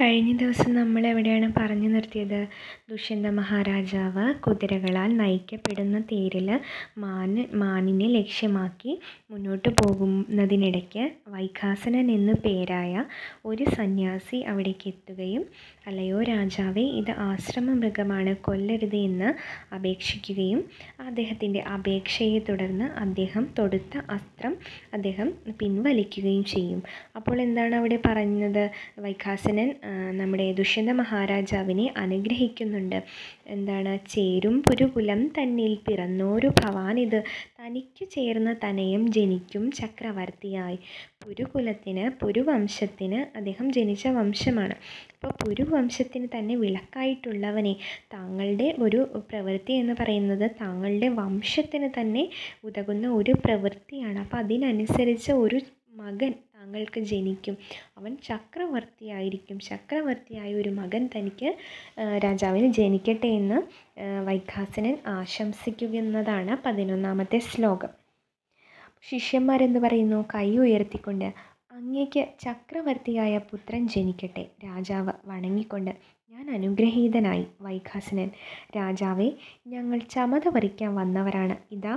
കഴിഞ്ഞ ദിവസം നമ്മൾ എവിടെയാണ് പറഞ്ഞു നിർത്തിയത്? ദുഷ്യന്ത മഹാരാജാവ് കുതിരകളാൽ നയിക്കപ്പെടുന്ന തേരിൽ മാന് മാനിനെ ലക്ഷ്യമാക്കി മുന്നോട്ട് പോകുന്നതിനിടയ്ക്ക് വൈഖാസനൻ എന്നു പേരായ ഒരു സന്യാസി അവിടേക്ക് എത്തുകയും അല്ലയോ രാജാവേ ഇത് ആശ്രമ മൃഗമാണ് കൊല്ലരുത് എന്ന് അപേക്ഷിക്കുകയും അദ്ദേഹത്തിന്റെ അപേക്ഷയെ തുടർന്ന് അദ്ദേഹം തൊടുത്ത അസ്ത്രം അദ്ദേഹം പിൻവലിക്കുകയും ചെയ്യും. അപ്പോൾ എന്താണ് അവിടെ പറയുന്നത്? വൈഖാസനൻ നമ്മുടെ ദുഷ്യന്ത മഹാരാജാവിനെ അനുഗ്രഹിക്കുന്നുണ്ട്. എന്താണ്? ചേരും പുരുകുലം തന്നിൽ പിറന്നോരു ഭവാനിത് തനിക്കു ചേർന്ന തനയം ജനിക്കും ചക്രവർത്തിയായി. പുരുകുലത്തിന് പുരുവംശത്തിന് അദ്ദേഹം ജനിച്ച വംശമാണ്. അപ്പോൾ പുരുവംശത്തിന് തന്നെ വിളക്കായിട്ടുള്ളവനെ താങ്കളുടെ ഒരു പ്രവൃത്തി എന്ന് പറയുന്നത് താങ്കളുടെ വംശത്തിന് തന്നെ ഉതകുന്ന ഒരു പ്രവൃത്തിയാണ്. അപ്പോൾ അതിനനുസരിച്ച് ഒരു മകൻ താങ്കൾക്ക് ജനിക്കും. അവൻ ചക്രവർത്തിയായിരിക്കും. ചക്രവർത്തിയായ ഒരു മകൻ തനിക്ക് രാജാവിന് ജനിക്കട്ടെ എന്ന് വൈഖാസനൻ ആശംസിക്കുന്നതാണ് പതിനൊന്നാമത്തെ ശ്ലോകം. ശിഷ്യന്മാരെന്ത് പറയുന്നു? കൈ ഉയർത്തിക്കൊണ്ട് അങ്ങേക്ക് ചക്രവർത്തിയായ പുത്രൻ ജനിക്കട്ടെ. രാജാവ് വണങ്ങിക്കൊണ്ട് ഞാൻ അനുഗ്രഹീതനായി വൈഖാസനൻ. രാജാവെ ഞങ്ങൾ ചമത പറിക്കാൻ വന്നവരാണ്. ഇതാ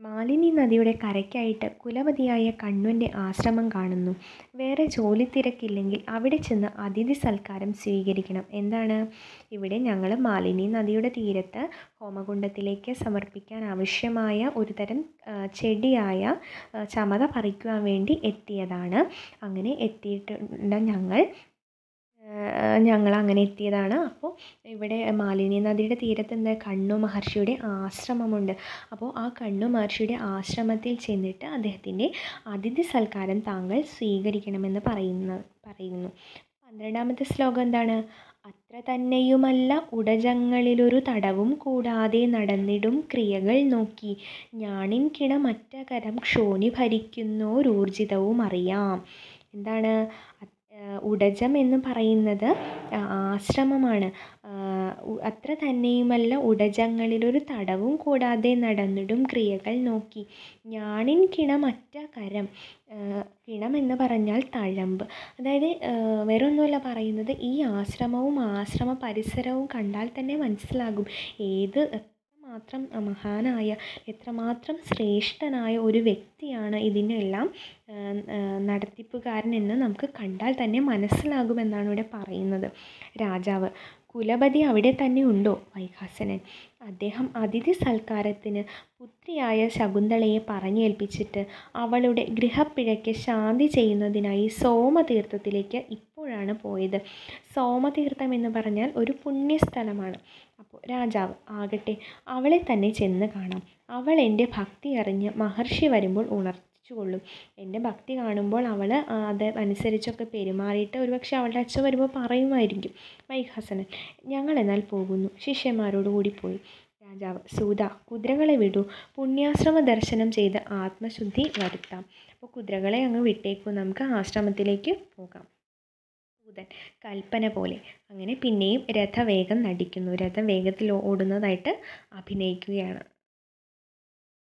മാലിനി നദിയുടെ കരയ്ക്കായിട്ട് കുലപതിയായ കണ്വന്റെ ആശ്രമം കാണുന്നു. വേറെ ജോലി തിരക്കില്ലെങ്കിൽ അവിടെ ചെന്ന് അതിഥി സൽക്കാരം സ്വീകരിക്കണം. എന്താണ്? ഇവിടെ ഞങ്ങൾ മാലിനി നദിയുടെ തീരത്ത് ഹോമകുണ്ടത്തിലേക്ക് സമർപ്പിക്കാൻ ആവശ്യമായ ഒരുതരം ചെടിയായ ചമത പറിക്കുവാൻ വേണ്ടി എത്തിയതാണ്. അങ്ങനെ എത്തിയിട്ടുള്ള ഞങ്ങൾ. ഞങ്ങൾ അങ്ങനെ എത്തിയതാണ്. അപ്പോൾ ഇവിടെ മാലിനി നദിയുടെ തീരത്ത് എന്താ കണ്ണു മഹർഷിയുടെ ആശ്രമമുണ്ട്. അപ്പോൾ ആ കണ്ണു മഹർഷിയുടെ ആശ്രമത്തിൽ ചെന്നിട്ട് അദ്ദേഹത്തിന്റെ അതിഥി സൽക്കാരം താങ്കൾ സ്വീകരിക്കണമെന്ന് പറയുന്ന പറയുന്നു. പന്ത്രണ്ടാമത്തെ ശ്ലോകം എന്താണ്? അത്ര തന്നെയുമല്ല ഉടജങ്ങളിലൊരു തടവും കൂടാതെ നടന്നിടും ക്രിയകൾ നോക്കി. ഞാണിൻ കിണമറ്റകരം ക്ഷോണി ഭരിക്കുന്നോരൂർജിതവും അറിയാം എന്താണ്? ഉടജം എന്ന് പറയുന്നത് ആശ്രമമാണ്. അത്ര തന്നെയുമല്ല ഉടജങ്ങളിലൊരു തടവും കൂടാതെ നടന്നിടും ക്രിയകൾ നോക്കി. ഞാണിൻ കിണമറ്റ കരം കിണം എന്ന് പറഞ്ഞാൽ തഴമ്പ്. അതായത് വേറെ ഒന്നുമല്ല പറയുന്നത് ഈ ആശ്രമവും ആശ്രമ പരിസരവും കണ്ടാൽ തന്നെ മനസ്സിലാകും. ഏത് എത്രമാത്രം മഹാനായ എത്രമാത്രം ശ്രേഷ്ഠനായ ഒരു വ്യക്തിയാണ് ഇതിനെല്ലാം നടത്തിപ്പുകാരൻ എന്ന് നമുക്ക് കണ്ടാൽ തന്നെ മനസ്സിലാകുമെന്നാണ് ഇവിടെ പറയുന്നത്. രാജാവ് കുലപതി അവിടെ തന്നെ ഉണ്ടോ? വൈഹാസനൻ അദ്ദേഹം അതിഥി സൽക്കാരത്തിന് പുത്രിയായ ശകുന്തളയെ പറഞ്ഞേൽപ്പിച്ചിട്ട് അവളുടെ ഗൃഹപ്പിഴയ്ക്ക് ശാന്തി ചെയ്യുന്നതിനായി സോമതീർത്ഥത്തിലേക്ക് ഇപ്പോഴാണ് പോയത്. സോമതീർത്ഥം എന്ന് പറഞ്ഞാൽ ഒരു പുണ്യസ്ഥലമാണ്. അപ്പോൾ രാജാവ് ആകട്ടെ അവളെ തന്നെ ചെന്ന് കാണാം. അവൾ എന്റെ ഭക്തി അറിഞ്ഞ് മഹർഷി വരുമ്പോൾ ഉണർത്തിച്ചുകൊള്ളും എന്റെ ഭക്തി കാണുമ്പോൾ അവൾ അത് അനുസരിച്ചൊക്കെ പെരുമാറിയിട്ട് ഒരുപക്ഷെ അവളുടെ അച്ഛൻ വരുമ്പോൾ പറയുമായിരിക്കും മൈഹാസനൻ ഞങ്ങൾ എന്നാൽ പോകുന്നു. ശിഷ്യന്മാരോടുകൂടി പോയി. രാജാവ് സൂത കുതിരകളെ വിടൂ. പുണ്യാശ്രമ ദർശനം ചെയ്ത് ആത്മശുദ്ധി വരുത്താം. അപ്പോൾ കുതിരകളെ അങ്ങ് വിട്ടേക്കൂ. നമുക്ക് ആശ്രമത്തിലേക്ക് പോകാം. സൂതൻ കൽപ്പന പോലെ. അങ്ങനെ പിന്നെയും രഥവേഗം നടിക്കുന്നു. രഥം വേഗത്തിൽ ഓടുന്നതായിട്ട് അഭിനയിക്കുകയാണ്.